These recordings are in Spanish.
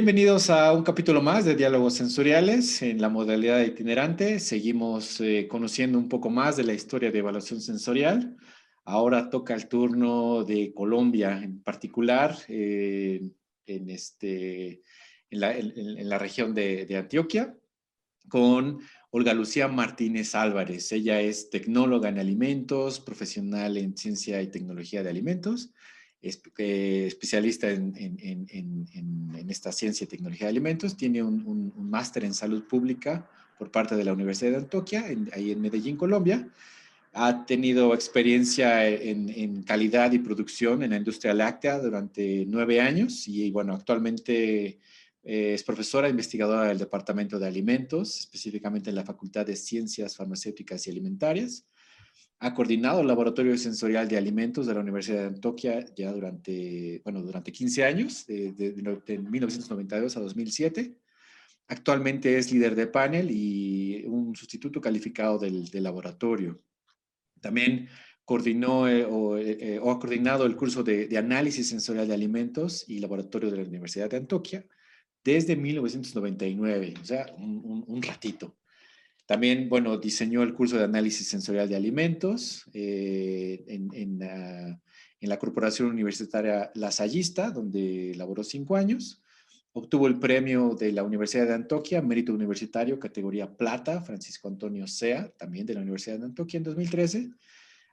Bienvenidos a un capítulo más de Diálogos Sensoriales en la modalidad itinerante. Seguimos eh, conociendo un poco más de la historia de evaluación sensorial. Ahora toca el turno de Colombia en particular, eh, en, este, en, la, región de, de Antioquia, con Olga Lucía Martínez Álvarez. Ella es tecnóloga en alimentos, profesional en ciencia y tecnología de alimentos especialista en, esta ciencia y tecnología de alimentos, tiene un, máster en salud pública por parte de la Universidad de Antioquia, ahí en Medellín, Colombia. Ha tenido experiencia en, calidad y producción en la industria láctea durante nueve años y, bueno, actualmente eh, es profesora investigadora del Departamento de Alimentos, específicamente en la Facultad de Ciencias Farmacéuticas y Alimentarias. Ha coordinado el Laboratorio Sensorial de Alimentos de la Universidad de Antioquia ya durante, bueno, durante 15 años, de, de, 1992 a 2007. Actualmente es líder de panel y un sustituto calificado del, laboratorio. También coordinó eh, eh, o, ha coordinado el curso de, análisis sensorial de alimentos y laboratorio de la Universidad de Antioquia desde 1999, o sea, un ratito. También, bueno, diseñó el curso de análisis sensorial de alimentos eh, en, la Corporación Universitaria Lasallista, donde laboró cinco años. Obtuvo el premio de la Universidad de Antioquia, mérito universitario, categoría plata, Francisco Antonio Sea, también de la Universidad de Antioquia en 2013.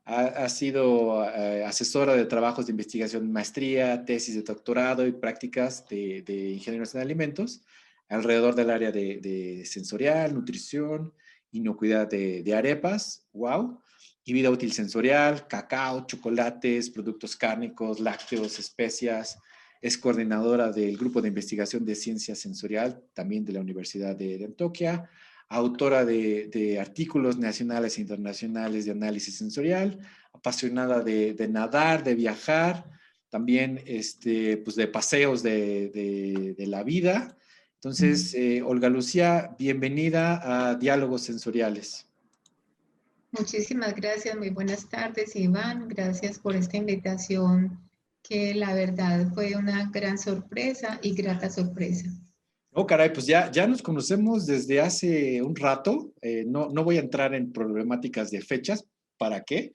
Ha, sido eh, asesora de trabajos de investigación, maestría, tesis de doctorado y prácticas de, de ingenieros en alimentos alrededor del área de sensorial, nutrición, inocuidad de, de arepas, wow, y vida útil sensorial, cacao, chocolates, productos cárnicos, lácteos, especias. Es coordinadora del Grupo de Investigación de Ciencia Sensorial, también de la Universidad de, Antioquia, autora de, artículos nacionales e internacionales de análisis sensorial, apasionada de, nadar, de viajar, también este, pues de paseos de, la vida, entonces, eh, Olga Lucía, bienvenida a Diálogos Sensoriales. Muchísimas gracias, muy buenas tardes, Iván. Gracias por esta invitación, que la verdad fue una gran sorpresa y grata sorpresa. Oh, caray, pues ya, ya nos conocemos desde hace un rato. Eh, no, no voy a entrar en problemáticas de fechas, ¿para qué?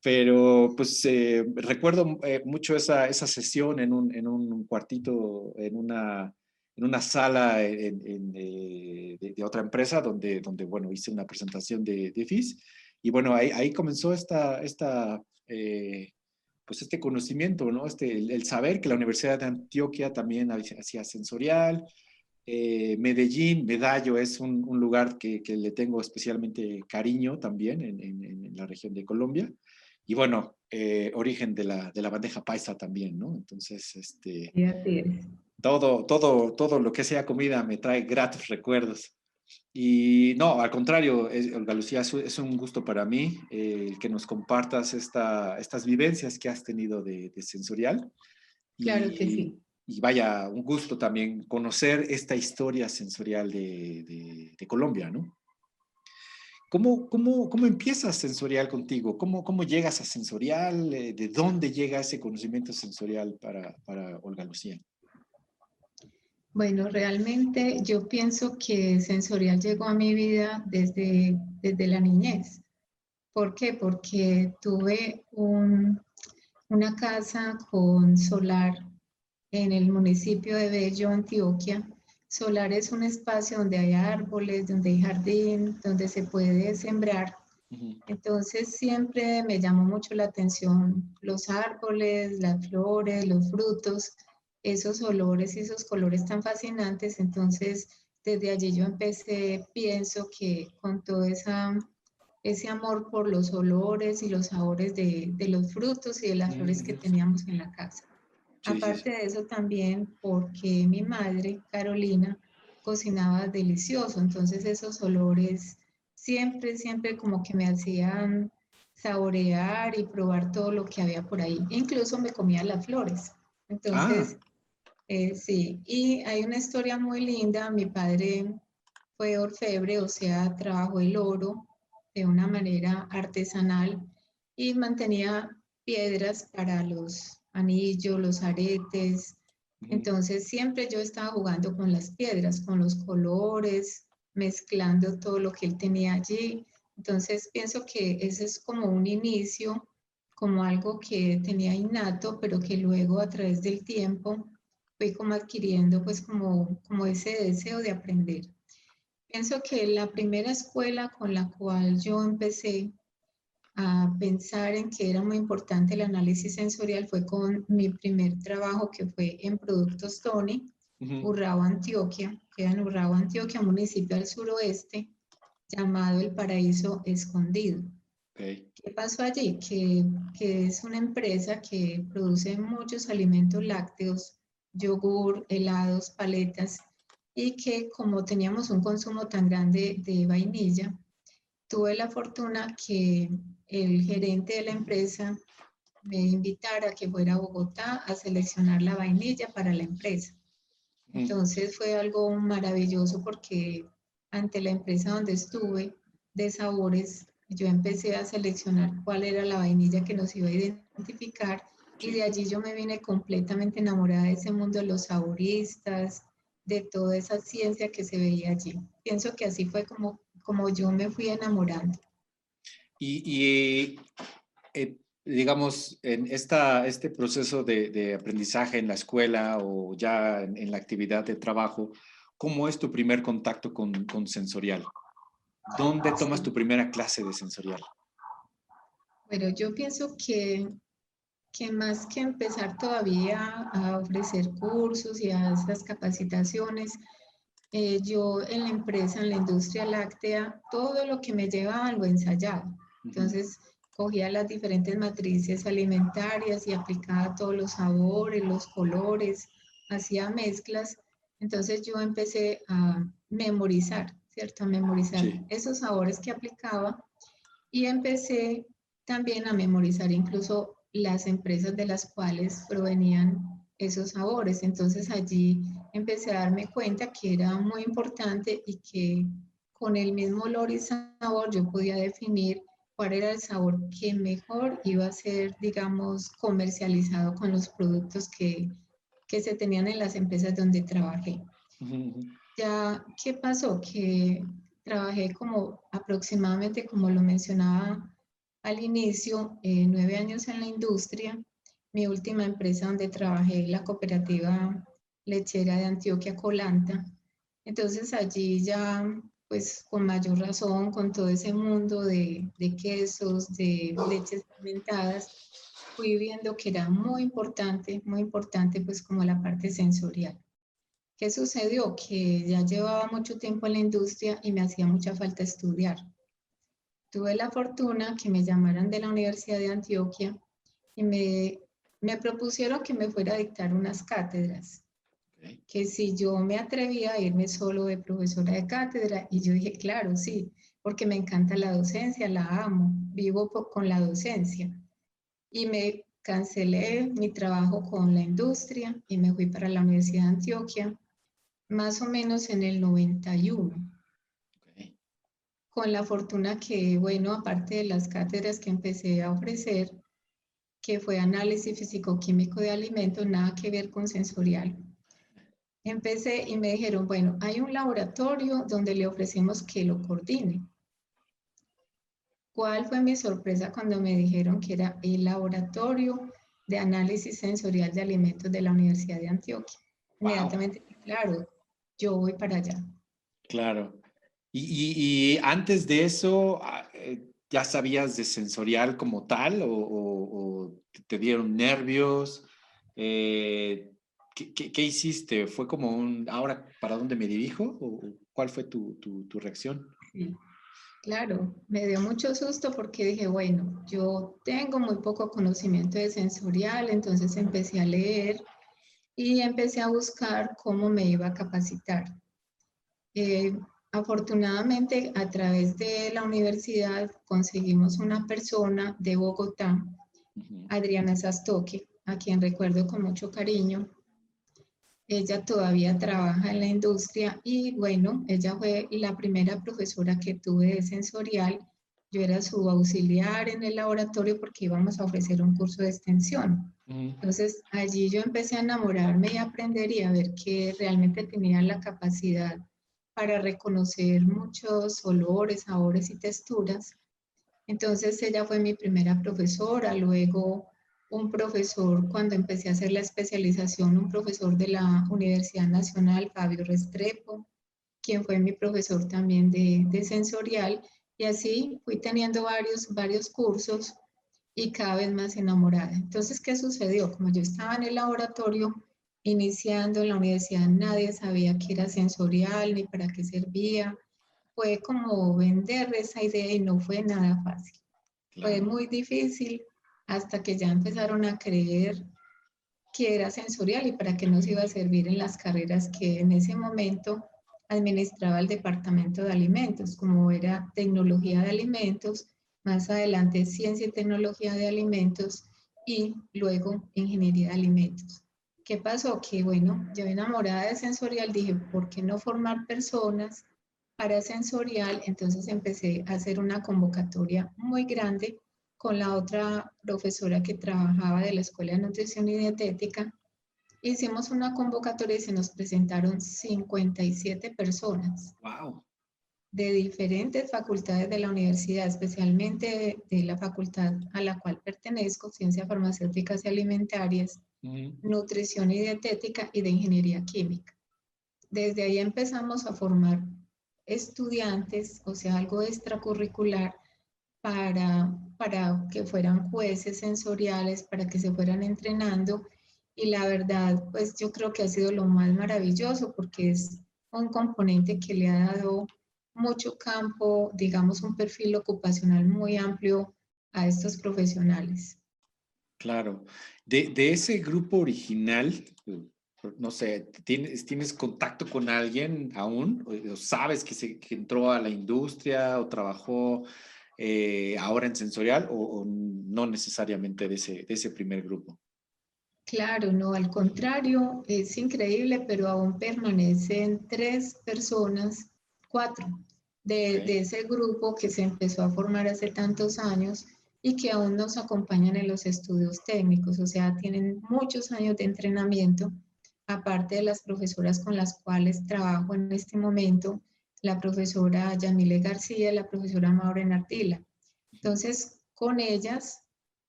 Pero pues eh, recuerdo mucho esa, esa sesión en un, en un cuartito, en una en una sala eh, de, otra empresa donde, donde, bueno, hice una presentación de, de FIS y bueno, ahí, ahí comenzó esta, esta eh, pues este conocimiento, ¿no? Este, el, saber que la Universidad de Antioquia también hacía sensorial, eh, Medellín, Medallo es un, un lugar que, que, le tengo especialmente cariño también en, en, la región de Colombia. Y bueno, origen de la, de la bandeja paisa también, ¿no? Entonces, este todo, todo, todo lo que sea comida me trae gratos recuerdos. Y no, al contrario, Olga Lucía, es un gusto para mí eh, que nos compartas esta, estas vivencias que has tenido de, sensorial. Claro que sí. Y vaya, un gusto también conocer esta historia sensorial de, de, Colombia, ¿no? ¿Cómo, cómo, ¿Cómo empiezas sensorial contigo? ¿Cómo, ¿Cómo llegas a sensorial? Eh, ¿De dónde llega ese conocimiento sensorial para, para Olga Lucía? Bueno, realmente yo pienso que sensorial llegó a mi vida desde, desde la niñez. ¿Por qué? Porque tuve una casa con solar en el municipio de Bello, Antioquia. Solar es un espacio donde hay árboles, donde hay jardín, donde se puede sembrar. Entonces siempre me llamó mucho la atención los árboles, las flores, los frutos esos olores y esos colores tan fascinantes. Entonces, desde allí yo empecé, pienso que con todo esa, ese amor por los olores y los sabores de, los frutos y de las flores que teníamos en la casa. Aparte de eso también porque mi madre, Carolina, cocinaba delicioso, entonces esos olores siempre, siempre como que me hacían saborear y probar todo lo que había por ahí. Incluso me comía las flores. Entonces, ah. Eh, sí, y hay una historia muy linda. Mi padre fue orfebre, o sea, trabajó el oro de una manera artesanal y mantenía piedras para los anillos, los aretes, Entonces siempre yo estaba jugando con las piedras, con los colores, mezclando todo lo que él tenía allí. Entonces pienso que ese es como un inicio, como algo que tenía innato, pero que luego a través del tiempo fui como adquiriendo pues como, como ese deseo de aprender. Pienso que la primera escuela con la cual yo empecé a pensar en que era muy importante el análisis sensorial fue con mi primer trabajo que fue en Productos Tony, Urrao, Antioquia, queda en Urrao, Antioquia, municipio al suroeste, llamado El Paraíso Escondido. ¿Qué pasó allí? Que, que, es una empresa que produce muchos alimentos lácteos, yogur, helados, paletas, y que como teníamos un consumo tan grande de vainilla, tuve la fortuna que el gerente de la empresa me invitara a que fuera a Bogotá a seleccionar la vainilla para la empresa. Mm. Entonces fue algo maravilloso porque ante la empresa donde estuve de sabores, yo empecé a seleccionar cuál era la vainilla que nos iba a identificar y de allí yo me vine completamente enamorada de ese mundo de los saboristas, de toda esa ciencia que se veía allí. Pienso que así fue como, como yo me fui enamorando. Y, eh, digamos, en esta, este proceso de, aprendizaje en la escuela o ya en, la actividad de trabajo, ¿cómo es tu primer contacto con, con sensorial? ¿Dónde tomas tu primera clase de sensorial? Bueno, yo pienso que, que más que empezar todavía a ofrecer cursos y a estas capacitaciones, eh, yo en la empresa, en la industria láctea, todo lo que me llevaba lo ensayaba. Entonces, cogía las diferentes matrices alimentarias y aplicaba todos los sabores, los colores, hacía mezclas. Entonces yo empecé a memorizar, ¿cierto? A memorizar esos sabores que aplicaba y empecé también a memorizar incluso las empresas de las cuales provenían esos sabores. Entonces allí empecé a darme cuenta que era muy importante y que con el mismo olor y sabor yo podía definir cuál era el sabor que mejor iba a ser, digamos, comercializado con los productos que, que se tenían en las empresas donde trabajé. Ya, ¿qué pasó? Que trabajé como aproximadamente, como lo mencionaba al inicio, eh, nueve años en la industria. Mi última empresa donde trabajé, la cooperativa lechera de Antioquia Colanta. Entonces allí ya pues con mayor razón con todo ese mundo de, de quesos, de leches fermentadas, fui viendo que era muy importante, muy importante pues como la parte sensorial. ¿Qué sucedió? Que ya llevaba mucho tiempo en la industria y me hacía mucha falta estudiar. Tuve la fortuna que me llamaran de la Universidad de Antioquia y me, me propusieron que me fuera a dictar unas cátedras que si yo me atrevía a irme solo de profesora de cátedra, y yo dije, claro, sí, porque me encanta la docencia, la amo, vivo con la docencia. Y me cancelé mi trabajo con la industria y me fui para la Universidad de Antioquia, más o menos en el 91. Con la fortuna que, bueno, aparte de las cátedras que empecé a ofrecer, que fue análisis físico-químico de alimentos, nada que ver con sensorial, empecé y me dijeron, bueno, hay un laboratorio donde le ofrecemos que lo coordine. ¿Cuál fue mi sorpresa cuando me dijeron que era el laboratorio de análisis sensorial de alimentos de la Universidad de Antioquia? Inmediatamente, claro, yo voy para allá. Claro. Y, antes de eso, ah, eh, ¿ya sabías de sensorial como tal o, te dieron nervios? Eh, ¿Qué, hiciste? ¿Fue como un, ahora, ¿para dónde me dirijo? ¿O cuál fue tu, tu, reacción? claro, me dio mucho susto porque dije, bueno, yo tengo muy poco conocimiento de sensorial, entonces empecé a leer y empecé a buscar cómo me iba a capacitar. Eh, afortunadamente, a través de la universidad conseguimos una persona de Bogotá, Adriana Sastoque, a quien recuerdo con mucho cariño, ella todavía trabaja en la industria y bueno, ella fue la primera profesora que tuve de sensorial. Yo era su auxiliar en el laboratorio porque íbamos a ofrecer un curso de extensión. Entonces allí yo empecé a enamorarme y aprender y a ver que realmente tenía la capacidad para reconocer muchos olores, sabores y texturas. Entonces ella fue mi primera profesora, luego un profesor cuando empecé a hacer la especialización, un profesor de la Universidad Nacional, Fabio Restrepo, quien fue mi profesor también de, de sensorial, y así fui teniendo varios, varios cursos y cada vez más enamorada. Entonces, ¿qué sucedió? Como yo estaba en el laboratorio, iniciando en la universidad, nadie sabía que era sensorial ni para qué servía. Fue como vender esa idea y no fue nada fácil. Fue muy difícil hasta que ya empezaron a creer que era sensorial y para qué nos iba a servir en las carreras que en ese momento administraba el departamento de alimentos, como era tecnología de alimentos, más adelante ciencia y tecnología de alimentos y luego ingeniería de alimentos. ¿Qué pasó? Que bueno, yo enamorada de sensorial dije, ¿por qué no formar personas para sensorial? Entonces empecé a hacer una convocatoria muy grande con la otra profesora que trabajaba de la Escuela de Nutrición y Dietética. Hicimos una convocatoria y se nos presentaron 57 personas. ¡Wow! De diferentes facultades de la universidad, especialmente de, la facultad a la cual pertenezco, Ciencias Farmacéuticas y Alimentarias, Nutrición y Dietética y de Ingeniería Química. Desde ahí empezamos a formar estudiantes, o sea, algo extracurricular para, para que fueran jueces sensoriales, para que se fueran entrenando. Y la verdad, pues yo creo que ha sido lo más maravilloso porque es un componente que le ha dado mucho campo, digamos, un perfil ocupacional muy amplio a estos profesionales. Claro. De, de ese grupo original, no sé, ¿tienes, ¿tienes contacto con alguien aún? ¿O sabes que, se, que entró a la industria o trabajó eh, ahora en sensorial o, no necesariamente de ese, de ese primer grupo? Claro, no, al contrario, es increíble, pero aún permanecen tres personas, cuatro, de, de, ese grupo que se empezó a formar hace tantos años y que aún nos acompañan en los estudios técnicos, o sea, tienen muchos años de entrenamiento, aparte de las profesoras con las cuales trabajo en este momento, la profesora Yamile García y la profesora Maureen Artila. Entonces, con ellas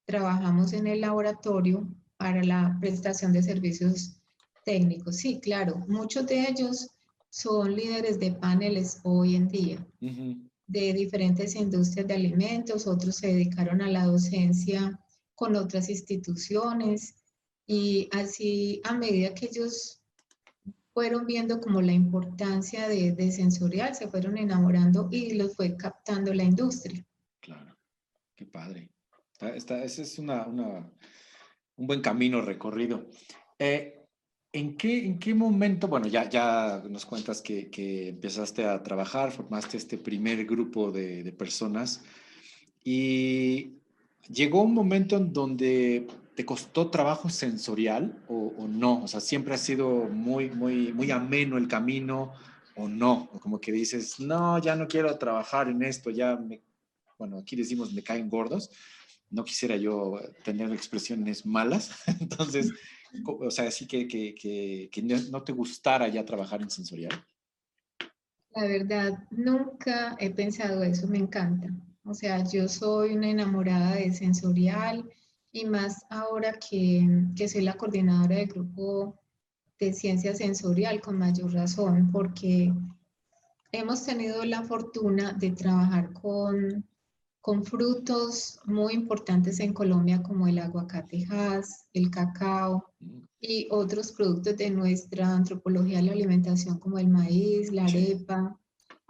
trabajamos en el laboratorio para la prestación de servicios técnicos. Sí, claro, muchos de ellos son líderes de paneles hoy en día, de diferentes industrias de alimentos, otros se dedicaron a la docencia con otras instituciones y así a medida que ellos fueron viendo como la importancia de, sensorial, se fueron enamorando y los fue captando la industria. Claro, qué padre. Esta, ese es una, una, un buen camino recorrido. Eh, ¿en, qué, ¿En qué momento, bueno, ya, ya nos cuentas que, que empezaste a trabajar, formaste este primer grupo de, de personas y llegó un momento en donde ¿Te costó trabajo sensorial o, no? O sea, siempre ha sido muy, muy, muy ameno el camino o no. Como que dices, no, ya no quiero trabajar en esto, ya me, bueno, aquí decimos me caen gordos. No quisiera yo tener expresiones malas. Entonces, o sea, así que, que, que no te gustara ya trabajar en sensorial. La verdad, nunca he pensado eso, me encanta. O sea, yo soy una enamorada de sensorial y más ahora que, que soy la coordinadora del grupo de ciencia sensorial con mayor razón, porque hemos tenido la fortuna de trabajar con, con frutos muy importantes en Colombia como el aguacate el cacao y otros productos de nuestra antropología de la alimentación como el maíz, la arepa.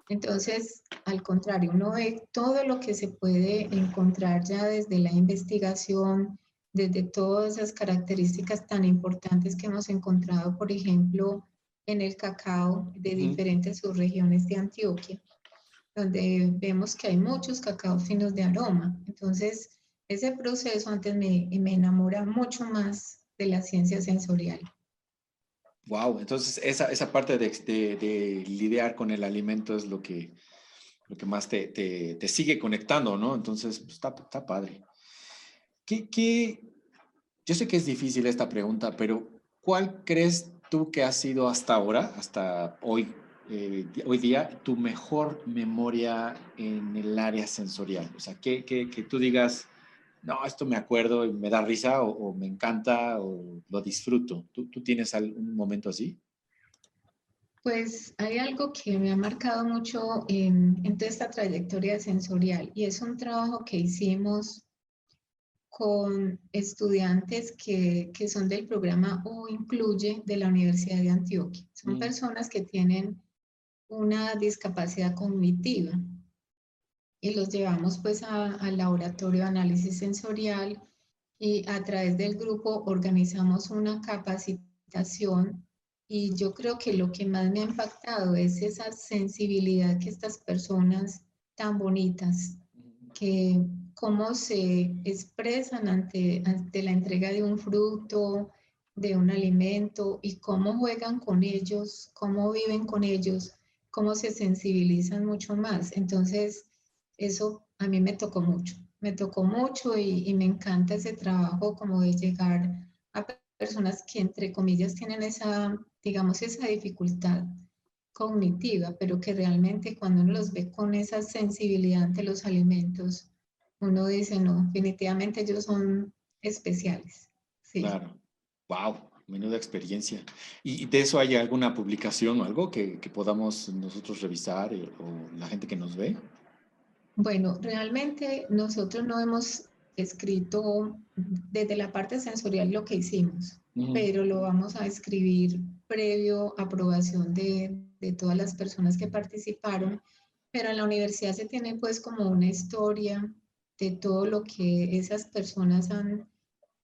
Entonces, al contrario, uno ve todo lo que se puede encontrar ya desde la investigación, desde todas esas características tan importantes que hemos encontrado, por ejemplo, en el cacao de diferentes subregiones de Antioquia, donde vemos que hay muchos cacao finos de aroma. Entonces, ese proceso antes me, me enamora mucho más de la ciencia sensorial. Wow, entonces esa, esa parte de, de, lidiar con el alimento es lo que, lo que más te, te, te sigue conectando, ¿no? Entonces, pues, está, está padre. ¿Qué, yo sé que es difícil esta pregunta, pero ¿cuál crees tú que ha sido hasta ahora, hasta hoy, eh, hoy día, tu mejor memoria en el área sensorial? O sea, que, que tú digas, no, esto me acuerdo y me da risa o, me encanta o lo disfruto. ¿Tú, ¿Tú, tienes algún momento así? Pues hay algo que me ha marcado mucho en, en toda esta trayectoria sensorial y es un trabajo que hicimos con estudiantes que, que, son del programa O Incluye de la Universidad de Antioquia. Son mm. personas que tienen una discapacidad cognitiva y los llevamos pues al laboratorio de análisis sensorial y a través del grupo organizamos una capacitación y yo creo que lo que más me ha impactado es esa sensibilidad que estas personas tan bonitas que cómo se expresan ante, ante la entrega de un fruto, de un alimento y cómo juegan con ellos, cómo viven con ellos, cómo se sensibilizan mucho más. Entonces, eso a mí me tocó mucho, me tocó mucho y, y me encanta ese trabajo como de llegar a personas que entre comillas tienen esa, digamos, esa dificultad cognitiva, pero que realmente cuando uno los ve con esa sensibilidad ante los alimentos, uno dice, no, definitivamente ellos son especiales. Sí. Claro. Wow, menuda experiencia. ¿Y de eso hay alguna publicación o algo que, que podamos nosotros revisar eh, o la gente que nos ve? Bueno, realmente nosotros no hemos escrito desde la parte sensorial lo que hicimos, pero lo vamos a escribir previo aprobación de, de todas las personas que participaron. Pero en la universidad se tiene pues como una historia de todo lo que esas personas han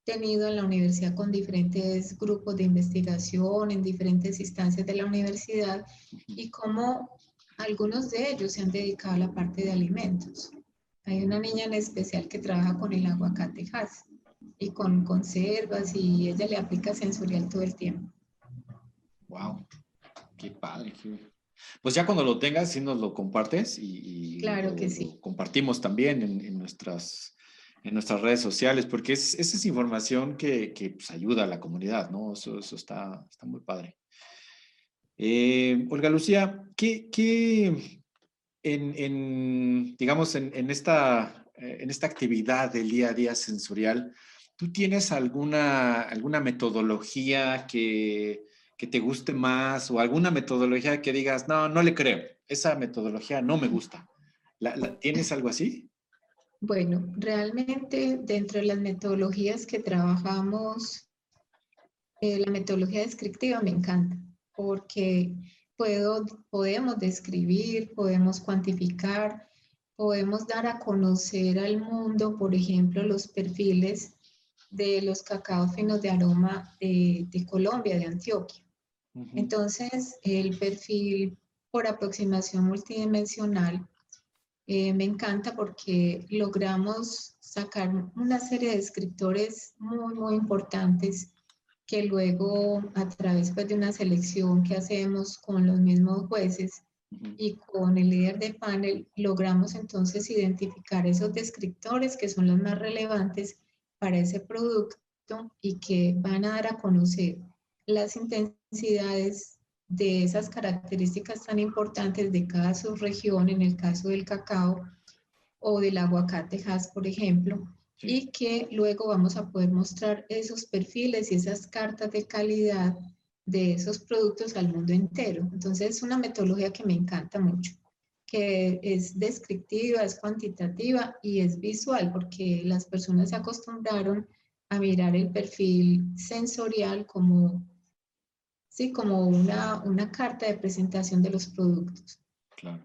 tenido en la universidad con diferentes grupos de investigación, en diferentes instancias de la universidad y cómo algunos de ellos se han dedicado a la parte de alimentos. Hay una niña en especial que trabaja con el aguacate y con conservas y ella le aplica sensorial todo el tiempo. Wow, qué padre, pues ya cuando lo tengas, sí nos lo compartes y, claro que sí. compartimos también en, nuestras, en nuestras redes sociales, porque es, esa es información que, que pues, ayuda a la comunidad, ¿no? Eso, eso está, está muy padre. Eh, Olga Lucía, ¿qué, en, digamos, en, esta, en esta actividad del día a día sensorial, ¿tú tienes alguna, alguna metodología que, que te guste más o alguna metodología que digas, no, no le creo, esa metodología no me gusta. ¿La, tienes algo así? Bueno, realmente dentro de las metodologías que trabajamos, eh, la metodología descriptiva me encanta porque puedo, podemos describir, podemos cuantificar, podemos dar a conocer al mundo, por ejemplo, los perfiles de los cacaos finos de aroma de, de Colombia, de Antioquia. Entonces, el perfil por aproximación multidimensional eh, me encanta porque logramos sacar una serie de descriptores muy, muy importantes que luego a través pues, de una selección que hacemos con los mismos jueces y con el líder de panel, logramos entonces identificar esos descriptores que son los más relevantes para ese producto y que van a dar a conocer las intensidades de esas características tan importantes de cada subregión, en el caso del cacao o del aguacate Hass, por ejemplo, y que luego vamos a poder mostrar esos perfiles y esas cartas de calidad de esos productos al mundo entero. Entonces es una metodología que me encanta mucho, que es descriptiva, es cuantitativa y es visual, porque las personas se acostumbraron a mirar el perfil sensorial como ¿sí? Como una, una carta de presentación de los productos. Claro.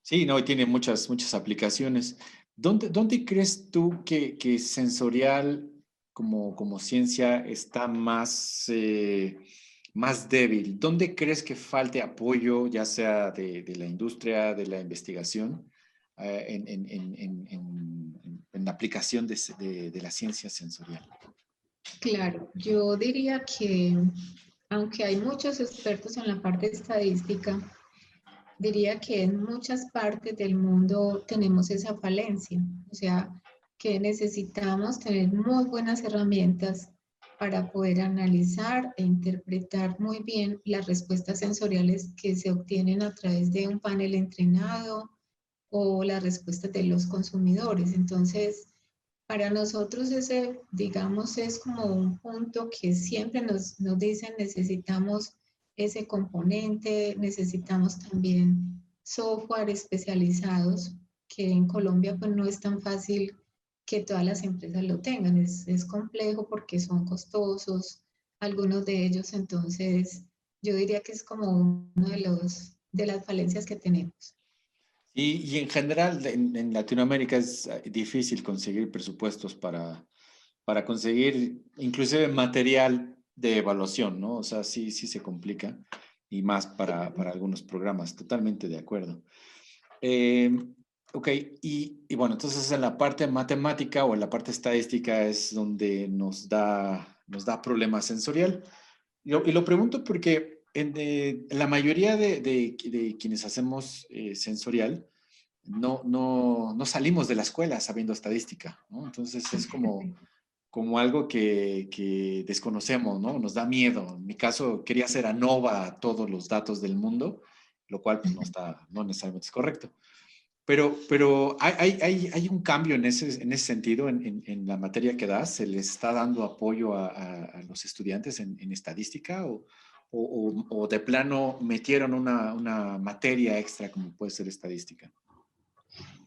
Sí, no, tiene muchas, muchas aplicaciones. ¿Dónde, crees tú que, sensorial como, ciencia está más, eh, más débil? ¿Dónde crees que falte apoyo, ya sea de, la industria, de la investigación, eh, en, la aplicación de la ciencia sensorial? Claro, yo diría que aunque hay muchos expertos en la parte estadística, diría que en muchas partes del mundo tenemos esa falencia, o sea, que necesitamos tener muy buenas herramientas para poder analizar e interpretar muy bien las respuestas sensoriales que se obtienen a través de un panel entrenado o las respuestas de los consumidores. Entonces, para nosotros ese, digamos, es como un punto que siempre nos, nos dicen necesitamos ese componente, necesitamos también software especializados, que en Colombia pues no es tan fácil que todas las empresas lo tengan. Es, es complejo porque son costosos, algunos de ellos, entonces yo diría que es como uno de, los, de las falencias que tenemos. Y, y en general en, en, Latinoamérica es eh, difícil conseguir presupuestos para, para conseguir inclusive material de evaluación, ¿no? O sea, sí, sí se complica y más para, para algunos programas, totalmente de acuerdo. Eh, Ok, y, y, bueno, entonces en la parte matemática o en la parte estadística es donde nos da, nos da problema sensorial. Y lo, y lo pregunto porque en, de, la mayoría de, de, de, quienes hacemos eh, sensorial, no, no, no, salimos de la escuela sabiendo estadística, ¿no? Entonces es como, como algo que, que, desconocemos, ¿no? Nos da miedo. En mi caso, quería hacer ANOVA todos los datos del mundo, lo cual pues, no, está, no necesariamente es correcto. Pero, pero hay, hay, hay, un cambio en ese, en ese sentido en, en, la materia que das. ¿Se les está dando apoyo a, a, los estudiantes en, estadística o, o, o, de plano metieron una, una, materia extra como puede ser estadística?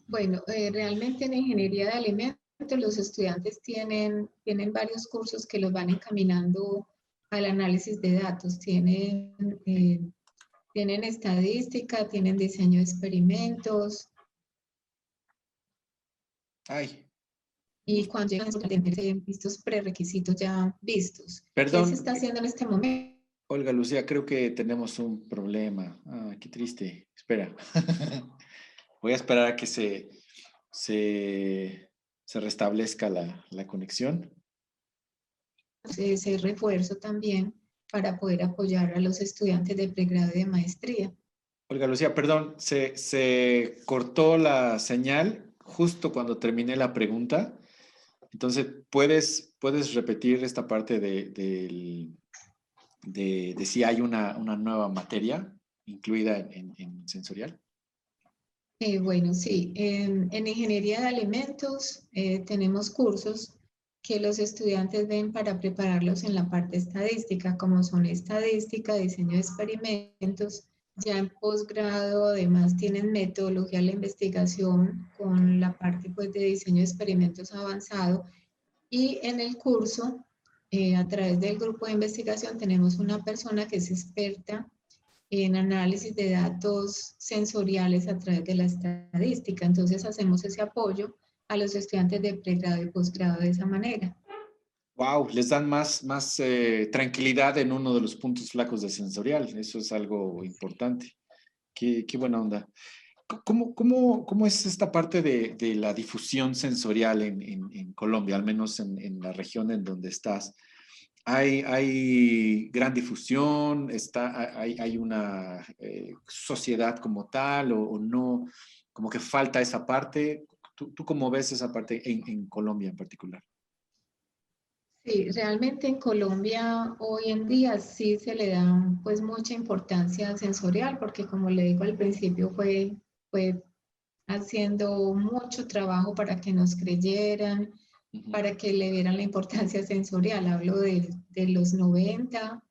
Bueno, eh, realmente en ingeniería de alimentos los estudiantes tienen, tienen varios cursos que los van encaminando al análisis de datos. Tienen, eh, tienen estadística, tienen diseño de experimentos, Ay. Y cuando llegan a tener estos prerequisitos ya vistos. Perdón. ¿Qué se está haciendo en este momento? Olga Lucía, creo que tenemos un problema. Ah, qué triste. Espera. Voy a esperar a que se, se, se restablezca la, la conexión. Ese refuerzo también para poder apoyar a los estudiantes de pregrado y de maestría. Olga Lucía, perdón, se, se cortó la señal justo cuando terminé la pregunta. Entonces, ¿puedes, puedes repetir esta parte de, de, de, de si hay una, una, nueva materia incluida en, en sensorial? Eh, bueno, sí. En, en, ingeniería de alimentos eh, tenemos cursos que los estudiantes ven para prepararlos en la parte estadística, como son estadística, diseño de experimentos, ya en posgrado, además tienen metodología de la investigación con la parte pues, de diseño de experimentos avanzado. Y en el curso, eh, a través del grupo de investigación, tenemos una persona que es experta en análisis de datos sensoriales a través de la estadística. Entonces hacemos ese apoyo a los estudiantes de pregrado y posgrado de esa manera. Wow, les dan más, más eh, tranquilidad en uno de los puntos flacos de sensorial. Eso es algo importante. Qué, qué buena onda. ¿Cómo, cómo, ¿Cómo, es esta parte de, de la difusión sensorial en, en, en Colombia, al menos en, en, la región en donde estás? ¿Hay, gran difusión? Está, ¿Hay, una eh, sociedad como tal o, no? Como que falta esa parte. ¿Tú, tú cómo ves esa parte en Colombia en particular? Sí, realmente en Colombia hoy en día sí se le da pues mucha importancia sensorial porque como le digo al principio fue, fue haciendo mucho trabajo para que nos creyeran, para que le dieran la importancia sensorial. Hablo de, de los 90,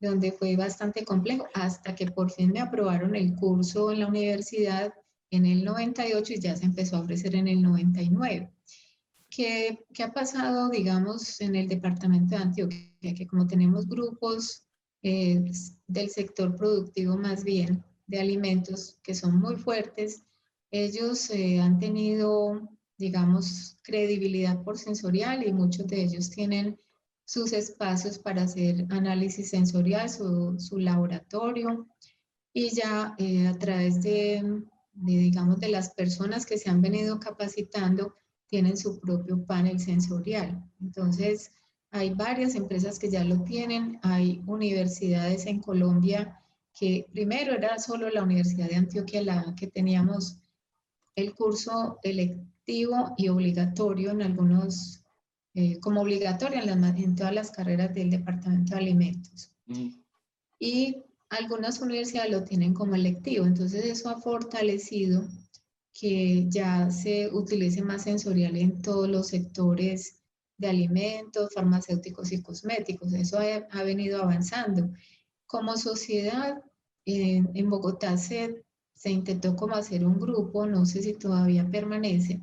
donde fue bastante complejo, hasta que por fin me aprobaron el curso en la universidad en el 98 y ya se empezó a ofrecer en el 99. ¿Qué, ¿Qué, ha pasado, digamos, en el departamento de Antioquia? Que como tenemos grupos eh, del sector productivo más bien de alimentos que son muy fuertes, ellos eh, han tenido, digamos, credibilidad por sensorial y muchos de ellos tienen sus espacios para hacer análisis sensorial, su, su laboratorio, y ya eh, a través de, de, digamos, de las personas que se han venido capacitando, tienen su propio panel sensorial. Entonces, hay varias empresas que ya lo tienen, hay universidades en Colombia que primero era solo la Universidad de Antioquia la que teníamos el curso electivo y obligatorio en algunos, eh, como obligatorio en, en, todas las carreras del Departamento de Alimentos. Y algunas universidades lo tienen como electivo, entonces eso ha fortalecido que ya se utilice más sensorial en todos los sectores de alimentos, farmacéuticos y cosméticos. Eso ha, venido avanzando. Como sociedad, en Bogotá se, se intentó como hacer un grupo, no sé si todavía permanece.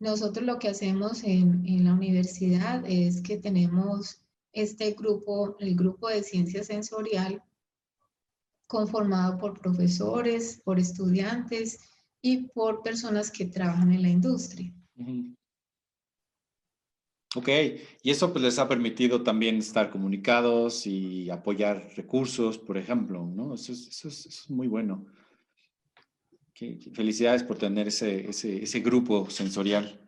Nosotros lo que hacemos en, la universidad es que tenemos este grupo, el grupo de ciencia sensorial, conformado por profesores, por estudiantes y por personas que trabajan en la industria. Ok, y eso pues les ha permitido también estar comunicados y apoyar recursos, por ejemplo, ¿no? Eso es, muy bueno. Felicidades por tener ese, ese, grupo sensorial.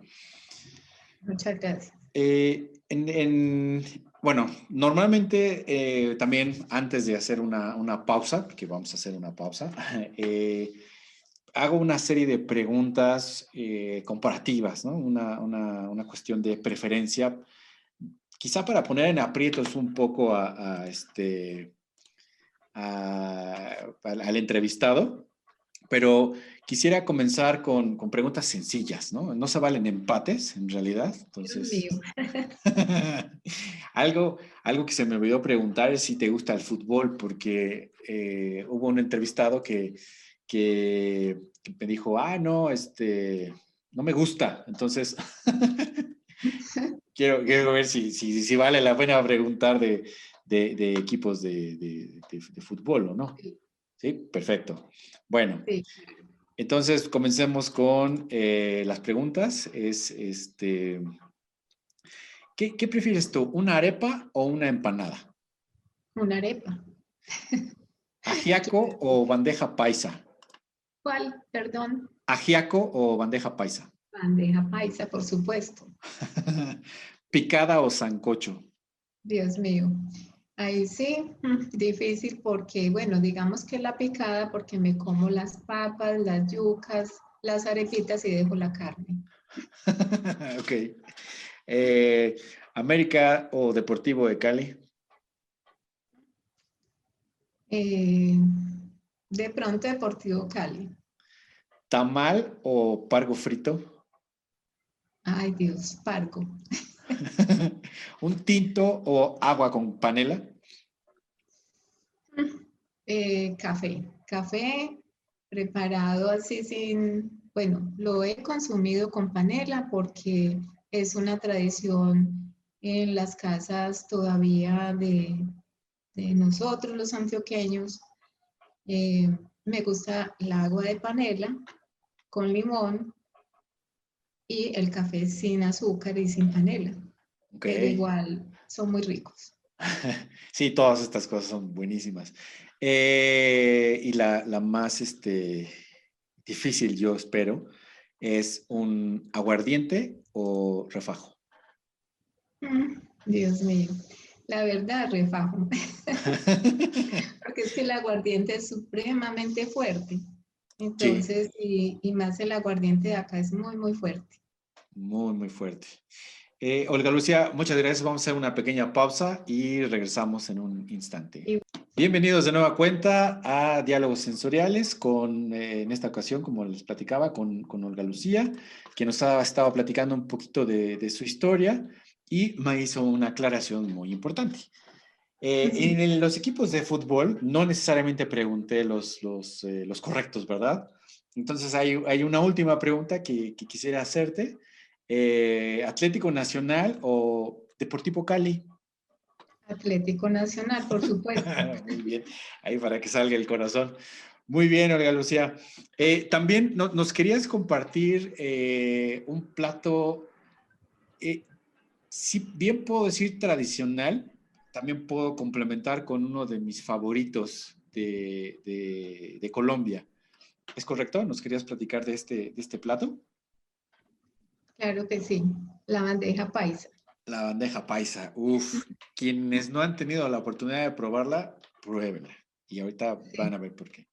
Muchas gracias. Eh, en, bueno, normalmente eh, también antes de hacer una, una, pausa, porque vamos a hacer una pausa, eh, hago una serie de preguntas comparativas, ¿no? Una, una, una, cuestión de preferencia, quizá para poner en aprietos un poco a, este, al entrevistado, pero quisiera comenzar con, con, preguntas sencillas, ¿no? No se valen empates, en realidad. Entonces, algo, algo que se me olvidó preguntar es si te gusta el fútbol, porque eh, hubo un entrevistado que que, me dijo, ah, no, este, no me gusta. Entonces, quiero, quiero, ver si, si, si, vale la pena preguntar de, de, equipos de, de, fútbol o no. Sí, perfecto. Bueno, entonces comencemos con eh, las preguntas. Es, este, ¿qué, ¿qué, prefieres tú, una arepa o una empanada? Una arepa. ¿Ajiaco o bandeja paisa? ¿Cuál? Perdón. ¿Ajiaco o bandeja paisa? Bandeja paisa, por supuesto. ¿Picada o sancocho? Dios mío. Ahí sí, difícil porque, bueno, digamos que la picada porque me como las papas, las yucas, las arepitas y dejo la carne. ok. Eh, ¿América o Deportivo de Cali? Eh, de pronto Deportivo Cali. ¿Tamal o pargo frito? Ay Dios, pargo. ¿Un tinto o agua con panela? Eh, café. Café preparado así sin, bueno, lo he consumido con panela porque es una tradición en las casas todavía de, nosotros los antioqueños eh, me gusta el agua de panela con limón y el café sin azúcar y sin panela. Pero igual son muy ricos. Sí, todas estas cosas son buenísimas. Eh, y la, más este, difícil, yo espero, es un aguardiente o refajo. Mm, Dios mío. La verdad, refajo. Porque es que el aguardiente es supremamente fuerte. Entonces, y, más el aguardiente de acá es muy, muy fuerte. Muy, muy fuerte. Eh, Olga Lucía, muchas gracias. Vamos a hacer una pequeña pausa y regresamos en un instante. Bienvenidos de nueva cuenta a Diálogos Sensoriales con, eh, en esta ocasión, como les platicaba, con, con, Olga Lucía, que nos ha estado platicando un poquito de, de su historia y me hizo una aclaración muy importante. Eh, en los equipos de fútbol no necesariamente pregunté los, los, eh, los correctos, ¿verdad? Entonces hay, hay, una última pregunta que, que quisiera hacerte. Eh, ¿Atlético Nacional o Deportivo Cali? Atlético Nacional, por supuesto. Muy bien, ahí para que salga el corazón. Muy bien, Olga Lucía. también nos querías compartir un plato si bien puedo decir tradicional, también puedo complementar con uno de mis favoritos de, Colombia. ¿Es correcto? ¿Nos querías platicar de este, de este plato? Claro que sí, la bandeja paisa. La bandeja paisa, uf, quienes no han tenido la oportunidad de probarla, pruébenla. Y ahorita van a ver por qué.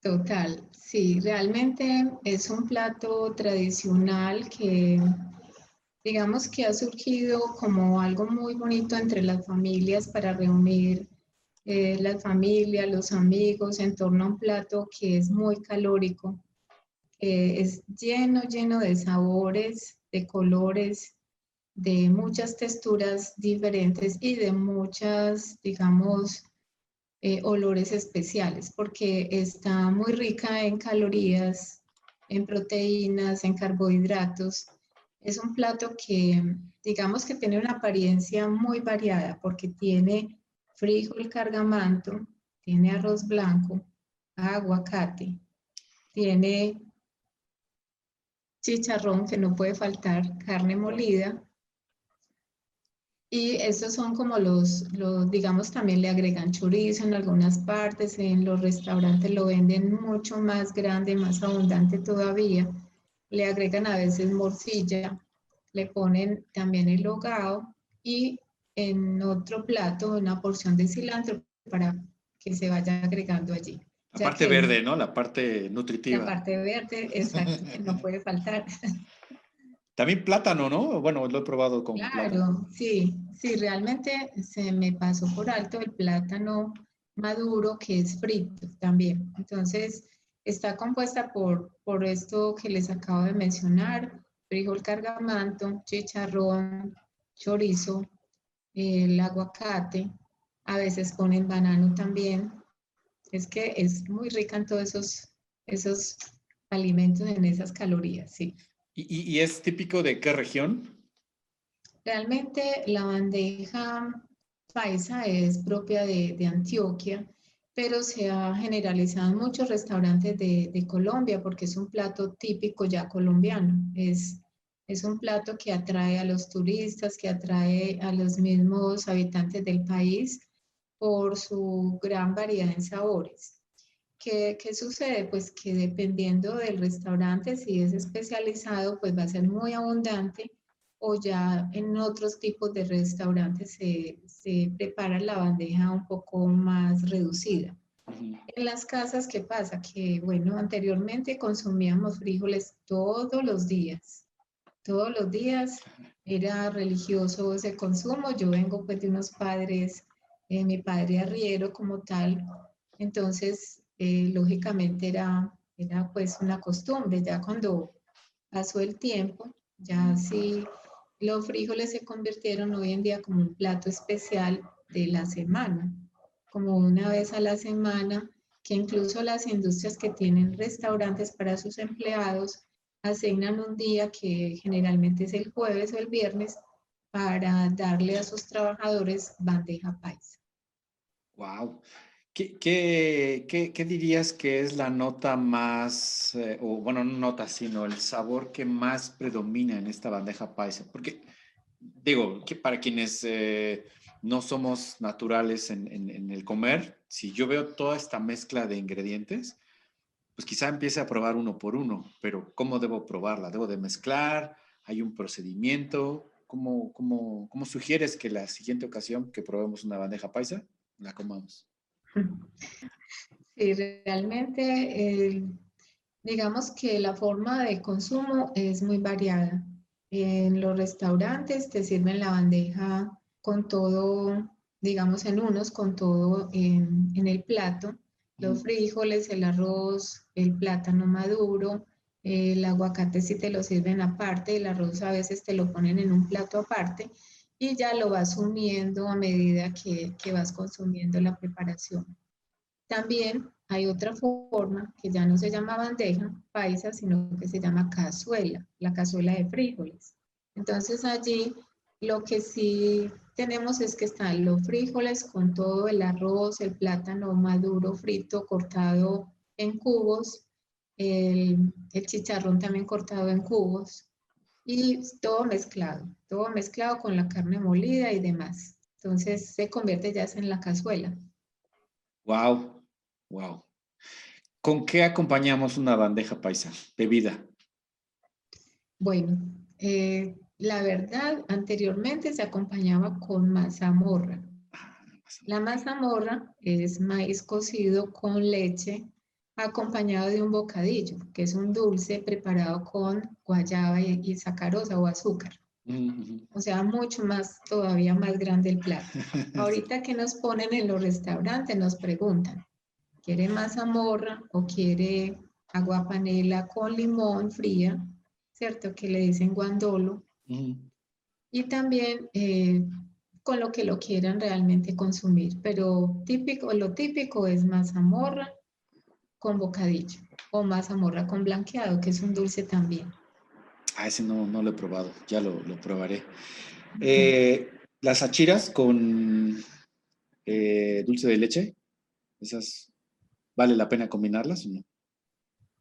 Total, sí, realmente es un plato tradicional que digamos que ha surgido como algo muy bonito entre las familias para reunir eh, la familia, los amigos en torno a un plato que es muy calórico, es lleno, lleno de sabores, de colores, de muchas texturas diferentes y de muchas, digamos, eh, olores especiales, porque está muy rica en calorías, en proteínas, en carbohidratos. Es un plato que, digamos que tiene una apariencia muy variada, porque tiene frijol cargamanto, tiene arroz blanco, aguacate, tiene chicharrón que no puede faltar, carne molida. Y estos son como los, los, digamos, también le agregan chorizo en algunas partes, en los restaurantes lo venden mucho más grande, más abundante todavía. Le agregan a veces morcilla, le ponen también el hogao y en otro plato una porción de cilantro para que se vaya agregando allí. La parte verde, ¿no? La parte nutritiva. La parte verde, exacto, no puede faltar. También plátano, ¿no? Bueno, lo he probado con claro, sí, sí, realmente se me pasó por alto el plátano maduro que es frito también. Entonces, está compuesta por, por esto que les acabo de mencionar, frijol cargamanto, chicharrón, chorizo, el aguacate, a veces ponen banano también. Es que es muy rica en todos esos, esos alimentos, en esas calorías, sí. ¿Y, es típico de qué región? Realmente la bandeja paisa es propia de, de Antioquia, pero se ha generalizado en muchos restaurantes de, de, Colombia porque es un plato típico ya colombiano. Es es un plato que atrae a los turistas, que atrae a los mismos habitantes del país por su gran variedad en sabores. ¿Qué, ¿Qué, sucede? Pues que dependiendo del restaurante, si es especializado, pues va a ser muy abundante o ya en otros tipos de restaurantes se, se prepara la bandeja un poco más reducida. En las casas, ¿qué pasa? Que, bueno, anteriormente consumíamos frijoles todos los días todos los días. Era religioso ese consumo. Yo vengo pues de unos padres, eh, mi padre arriero como tal. Entonces, eh, lógicamente era, era pues una costumbre. Ya cuando pasó el tiempo, ya sí los frijoles se convirtieron hoy en día como un plato especial de la semana, como una vez a la semana, que incluso las industrias que tienen restaurantes para sus empleados asignan un día que generalmente es el jueves o el viernes para darle a sus trabajadores bandeja paisa. Wow. ¿Qué, qué, qué, dirías que es la nota más, eh, o bueno, no nota, sino el sabor que más predomina en esta bandeja paisa? Porque digo, que para quienes eh, no somos naturales en, en, el comer, si yo veo toda esta mezcla de ingredientes, pues quizá empiece a probar uno por uno, pero ¿cómo debo probarla? ¿Debo de mezclar? ¿Hay un procedimiento? ¿Cómo, cómo, cómo sugieres que la siguiente ocasión que probemos una bandeja paisa, la comamos? Sí, realmente, digamos que la forma de consumo es muy variada. En los restaurantes te sirven la bandeja con todo, digamos en unos, con todo en, en el plato los frijoles, el arroz, el plátano maduro, el aguacate si te lo sirven aparte, el arroz a veces te lo ponen en un plato aparte y ya lo vas uniendo a medida que, que vas consumiendo la preparación. También hay otra forma que ya no se llama bandeja paisa, sino que se llama cazuela, la cazuela de frijoles. Entonces allí lo que sí tenemos es que están los frijoles con todo el arroz, el plátano maduro frito cortado en cubos, el, chicharrón también cortado en cubos y todo mezclado, todo mezclado con la carne molida y demás. Entonces se convierte ya en la cazuela. Wow, wow. ¿Con qué acompañamos una bandeja paisa? Bebida. Bueno, eh, la verdad, anteriormente se acompañaba con mazamorra. La mazamorra es maíz cocido con leche, acompañado de un bocadillo, que es un dulce preparado con guayaba y, sacarosa o azúcar. O sea, mucho más, todavía más grande el plato. Ahorita que nos ponen en los restaurantes, nos preguntan, ¿quiere más amorra o quiere agua panela con limón fría? ¿Cierto? Que le dicen guandolo. Y también eh, con lo que lo quieran realmente consumir. Pero típico, lo típico es más amorra con bocadillo o más amorra con blanqueado, que es un dulce también. Ah, ese no, no lo he probado, ya lo, lo probaré. Eh, las achiras con eh, dulce de leche, esas, ¿vale la pena combinarlas o no?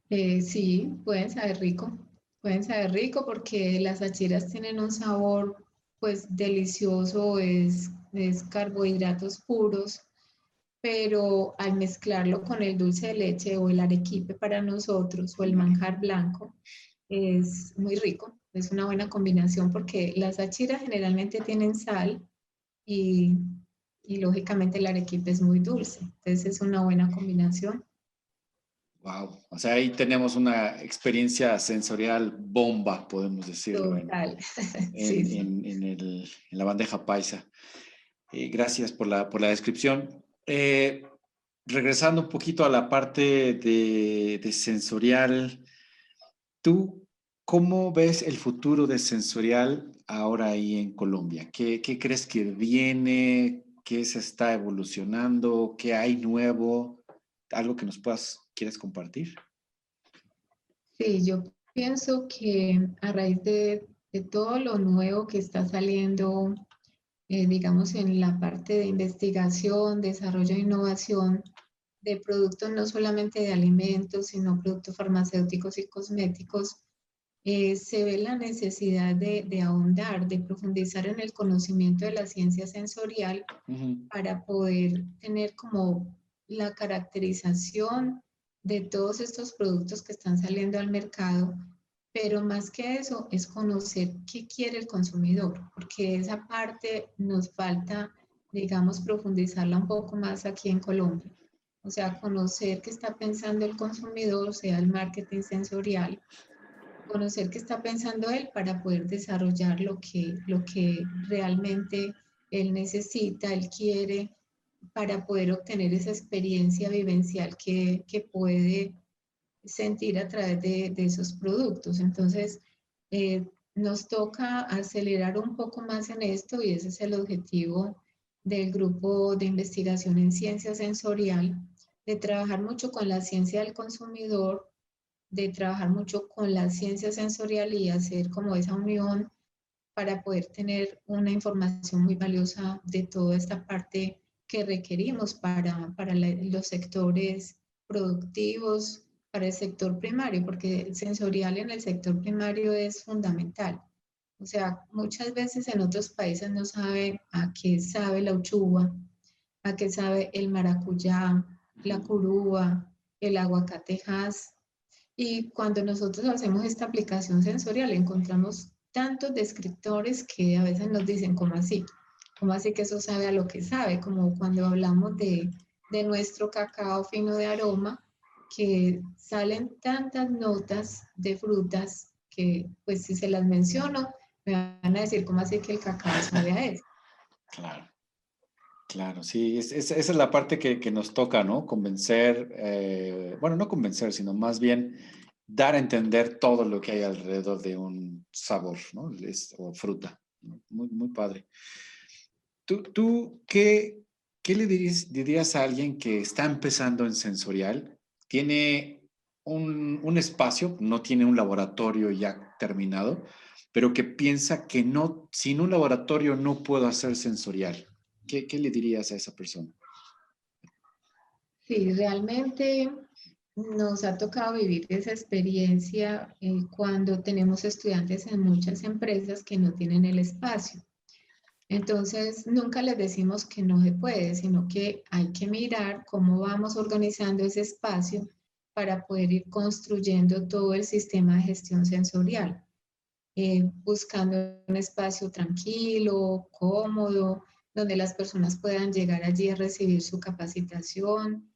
Eh, sí, pueden saber rico, pueden saber rico porque las achiras tienen un sabor pues delicioso, es, es carbohidratos puros, pero al mezclarlo con el dulce de leche o el arequipe para nosotros o el manjar blanco, es muy rico, es una buena combinación porque las achiras generalmente tienen sal y, y lógicamente el arequipe es muy dulce, entonces es una buena combinación. Wow, o sea, ahí tenemos una experiencia sensorial bomba, podemos decirlo. Total. En, en, el, en la bandeja paisa. Eh, gracias por la, por la descripción. Eh, regresando un poquito a la parte de, sensorial, ¿tú cómo ves el futuro de sensorial ahora ahí en Colombia? ¿Qué, crees que viene? ¿Qué se está evolucionando? ¿Qué hay nuevo? ¿Algo que nos puedas, quieres compartir? Sí, yo pienso que a raíz de, de todo lo nuevo que está saliendo eh, digamos, en la parte de investigación, desarrollo e innovación de productos no solamente de alimentos, sino productos farmacéuticos y cosméticos, eh, se ve la necesidad de, de, ahondar, de profundizar en el conocimiento de la ciencia sensorial para poder tener como la caracterización de todos estos productos que están saliendo al mercado pero más que eso es conocer qué quiere el consumidor, porque esa parte nos falta, digamos, profundizarla un poco más aquí en Colombia. O sea, conocer qué está pensando el consumidor, sea el marketing sensorial, conocer qué está pensando él para poder desarrollar lo que, lo que realmente él necesita, él quiere, para poder obtener esa experiencia vivencial que, que puede sentir a través de, esos productos. Entonces, eh, nos toca acelerar un poco más en esto y ese es el objetivo del grupo de investigación en ciencia sensorial, de trabajar mucho con la ciencia del consumidor, de trabajar mucho con la ciencia sensorial y hacer como esa unión para poder tener una información muy valiosa de toda esta parte que requerimos para, para los sectores productivos, para el sector primario, porque el sensorial en el sector primario es fundamental. O sea, muchas veces en otros países no sabe a qué sabe la uchuva, a qué sabe el maracuyá, la curúa, el aguacatejas. Y cuando nosotros hacemos esta aplicación sensorial, encontramos tantos descriptores que a veces nos dicen, ¿cómo así? ¿Cómo así que eso sabe a lo que sabe? Como cuando hablamos de, de nuestro cacao fino de aroma, que salen tantas notas de frutas que pues si se las menciono me van a decir cómo hace que el cacao sabe a eso. Claro, claro, sí, esa es la parte que, que nos toca, ¿no? Convencer, eh, bueno, no convencer, sino más bien dar a entender todo lo que hay alrededor de un sabor, ¿no? o fruta. Muy, muy padre. ¿Tú, tú qué, qué le dirías, dirías a alguien que está empezando en sensorial tiene un, espacio, no tiene un laboratorio ya terminado, pero que piensa que no, sin un laboratorio no puedo hacer sensorial. ¿Qué, le dirías a esa persona? Sí, realmente nos ha tocado vivir esa experiencia eh, cuando tenemos estudiantes en muchas empresas que no tienen el espacio. Entonces, nunca les decimos que no se puede, sino que hay que mirar cómo vamos organizando ese espacio para poder ir construyendo todo el sistema de gestión sensorial, eh, buscando un espacio tranquilo, cómodo, donde las personas puedan llegar allí a recibir su capacitación,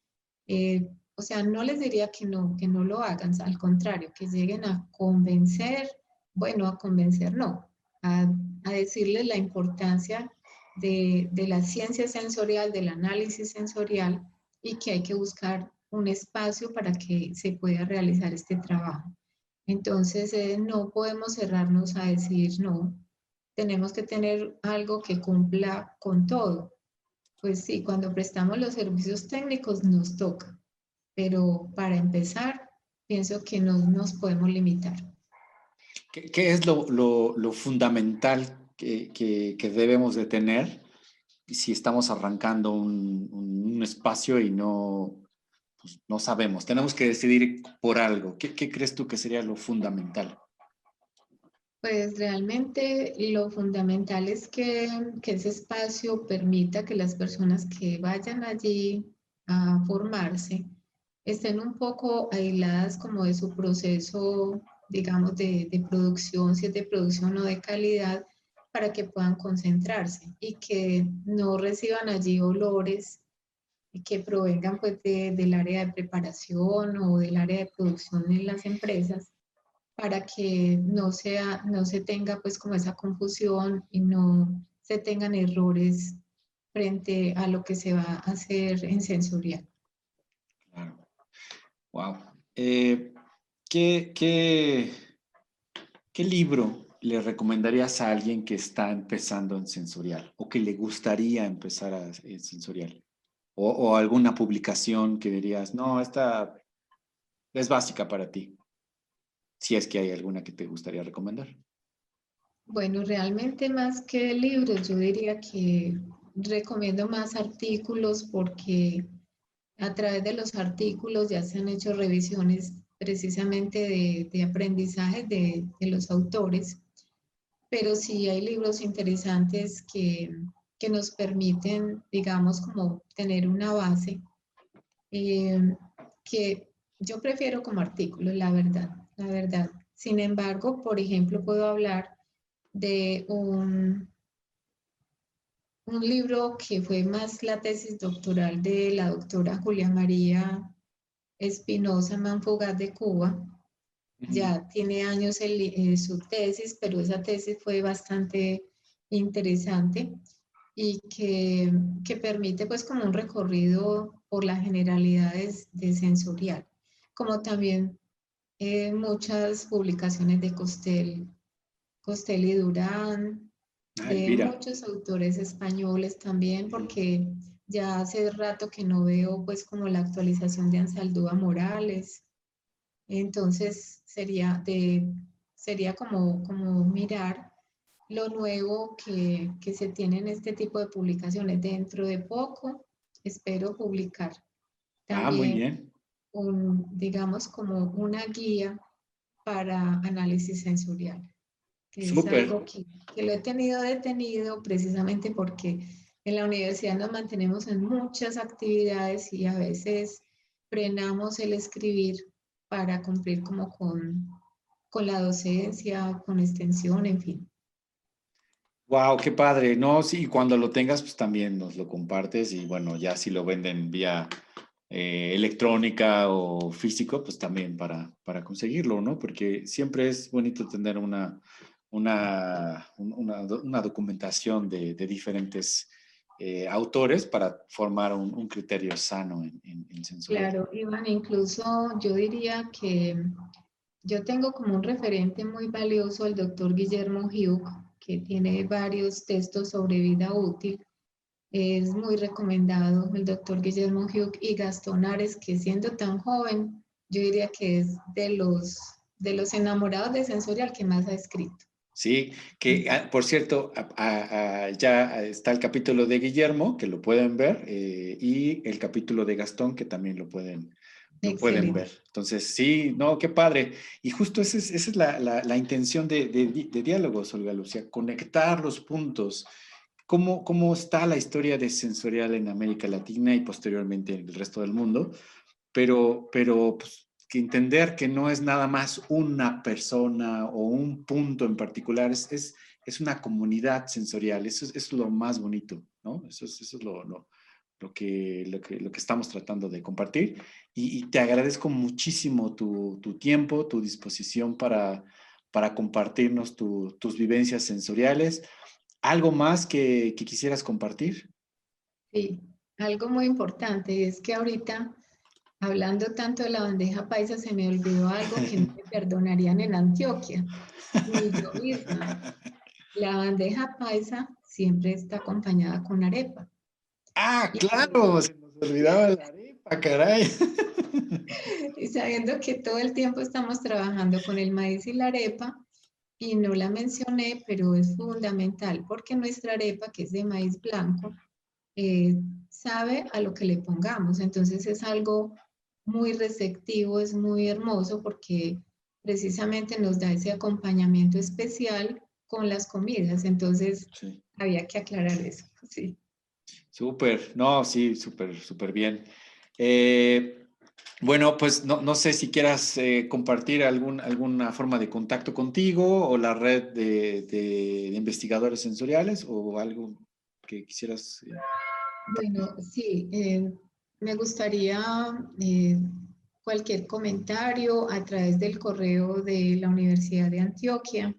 eh, o sea, no les diría que no, que no lo hagan, al contrario, que lleguen a convencer, bueno, a convencer no, a, a decirles la importancia de, de, la ciencia sensorial, del análisis sensorial y que hay que buscar un espacio para que se pueda realizar este trabajo. Entonces, eh, no podemos cerrarnos a decir no, tenemos que tener algo que cumpla con todo. Pues sí, cuando prestamos los servicios técnicos nos toca, pero para empezar, pienso que no nos podemos limitar. ¿Qué, es lo, lo, lo fundamental que, que, que, debemos de tener si estamos arrancando un, un espacio y no, pues, no sabemos? Tenemos que decidir por algo. ¿Qué, ¿Qué crees tú que sería lo fundamental? Pues realmente lo fundamental es que, que, ese espacio permita que las personas que vayan allí a formarse estén un poco aisladas como de su proceso, digamos, de, de producción, si es de producción o de calidad, para que puedan concentrarse y que no reciban allí olores que provengan pues de, del área de preparación o del área de producción en las empresas para que no, sea, no se tenga pues como esa confusión y no se tengan errores frente a lo que se va a hacer en sensorial. Claro. Wow. Eh, ¿qué, qué, ¿Qué libro le recomendarías a alguien que está empezando en sensorial o que le gustaría empezar a, en sensorial? O, o alguna publicación que dirías, no, esta es básica para ti si es que hay alguna que te gustaría recomendar. Bueno, realmente más que libros, yo diría que recomiendo más artículos porque a través de los artículos ya se han hecho revisiones precisamente de, de aprendizaje de, de, los autores, pero sí hay libros interesantes que, que nos permiten, digamos, como tener una base eh, que yo prefiero como artículos, la verdad la verdad. Sin embargo, por ejemplo, puedo hablar de un, un libro que fue más la tesis doctoral de la doctora Julia María Espinosa Manfugaz de Cuba. Ya tiene años eh, su tesis, pero esa tesis fue bastante interesante y que, que, permite pues como un recorrido por las generalidades de sensorial, como también eh, muchas publicaciones de Costel, Costel y Durán, de muchos autores españoles también, porque ya hace rato que no veo pues como la actualización de Ansaldúa Morales. Entonces sería, de, sería como, como mirar lo nuevo que, que se tiene en este tipo de publicaciones. Dentro de poco espero publicar. También ah, muy bien un, digamos, como una guía para análisis sensorial. Que es algo que, que, lo he tenido detenido precisamente porque en la universidad nos mantenemos en muchas actividades y a veces frenamos el escribir para cumplir como con, con la docencia, con extensión, en fin. Wow, qué padre. No, sí, cuando lo tengas, pues también nos lo compartes y bueno, ya si lo venden vía eh, electrónica o físico, pues también para, para conseguirlo, ¿no? Porque siempre es bonito tener una, una, una, una documentación de, de diferentes eh, autores para formar un, un criterio sano en, en, en Claro, Iván, incluso yo diría que yo tengo como un referente muy valioso el doctor Guillermo Hugh, que tiene varios textos sobre vida útil es muy recomendado el doctor Guillermo Hugh y Gastón Ares, que siendo tan joven, yo diría que es de los, de los enamorados de sensorial que más ha escrito. Sí, que ah, por cierto, ya está el capítulo de Guillermo, que lo pueden ver, eh, y el capítulo de Gastón, que también lo pueden, lo pueden ver. Entonces, sí, no, qué padre. Y justo esa es, esa es la, la, la, intención de, de, de diálogos, Olga Lucía, conectar los puntos cómo, cómo está la historia de sensorial en América Latina y posteriormente en el resto del mundo, pero, pero pues, que entender que no es nada más una persona o un punto en particular, es, es, es una comunidad sensorial, eso es, es, lo más bonito, ¿no? Eso es, eso es lo, lo, lo que, lo que, lo que estamos tratando de compartir. Y, te agradezco muchísimo tu, tu, tiempo, tu disposición para, para compartirnos tus vivencias sensoriales. ¿Algo más que, que quisieras compartir? Sí, algo muy importante es que ahorita, hablando tanto de la bandeja paisa, se me olvidó algo que no me perdonarían en Antioquia. yo misma. La bandeja paisa siempre está acompañada con arepa. Ah, claro, se nos olvidaba la arepa, caray. Y sabiendo que todo el tiempo estamos trabajando con el maíz y la arepa, y no la mencioné, pero es fundamental porque nuestra arepa, que es de maíz blanco, eh, sabe a lo que le pongamos. Entonces es algo muy receptivo, es muy hermoso porque precisamente nos da ese acompañamiento especial con las comidas. Entonces había que aclarar eso, sí. Súper, no, sí, súper, súper bien. Eh, bueno, pues no, sé si quieras eh, compartir algún, alguna forma de contacto contigo o la red de, investigadores sensoriales o algo que quisieras. Eh, bueno, sí, me gustaría cualquier comentario a través del correo de la Universidad de Antioquia,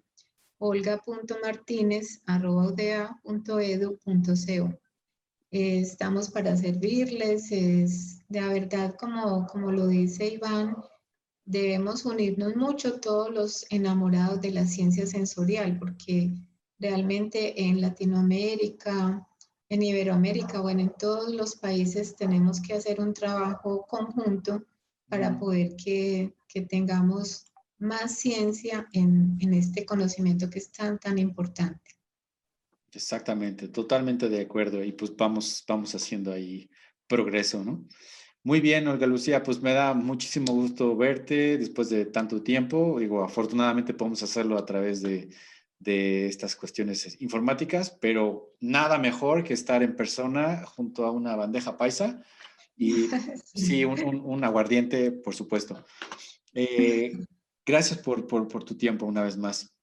olga.martinez.edu.co. Eh, estamos para servirles. Es de verdad, como, como lo dice Iván, debemos unirnos mucho todos los enamorados de la ciencia sensorial, porque realmente en Latinoamérica, en Iberoamérica, bueno, en todos los países tenemos que hacer un trabajo conjunto para poder que, que tengamos más ciencia en, en, este conocimiento que es tan, tan importante. Exactamente, totalmente de acuerdo. Y pues vamos, vamos haciendo ahí progreso, ¿no? Muy bien, Olga Lucía, pues me da muchísimo gusto verte después de tanto tiempo. Digo, afortunadamente podemos hacerlo a través de, de estas cuestiones informáticas, pero nada mejor que estar en persona junto a una bandeja paisa y sí, un, un, aguardiente, por supuesto. Eh, gracias por, por, por tu tiempo una vez más.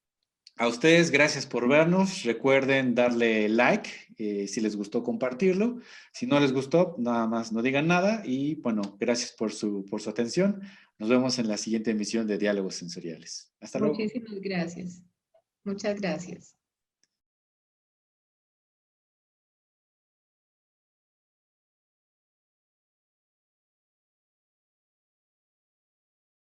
A ustedes, gracias por vernos. Recuerden darle like eh, si les gustó compartirlo. Si no les gustó, nada más no digan nada. Y bueno, gracias por su, por su atención. Nos vemos en la siguiente emisión de Diálogos Sensoriales. Hasta luego. Muchísimas gracias. Muchas gracias.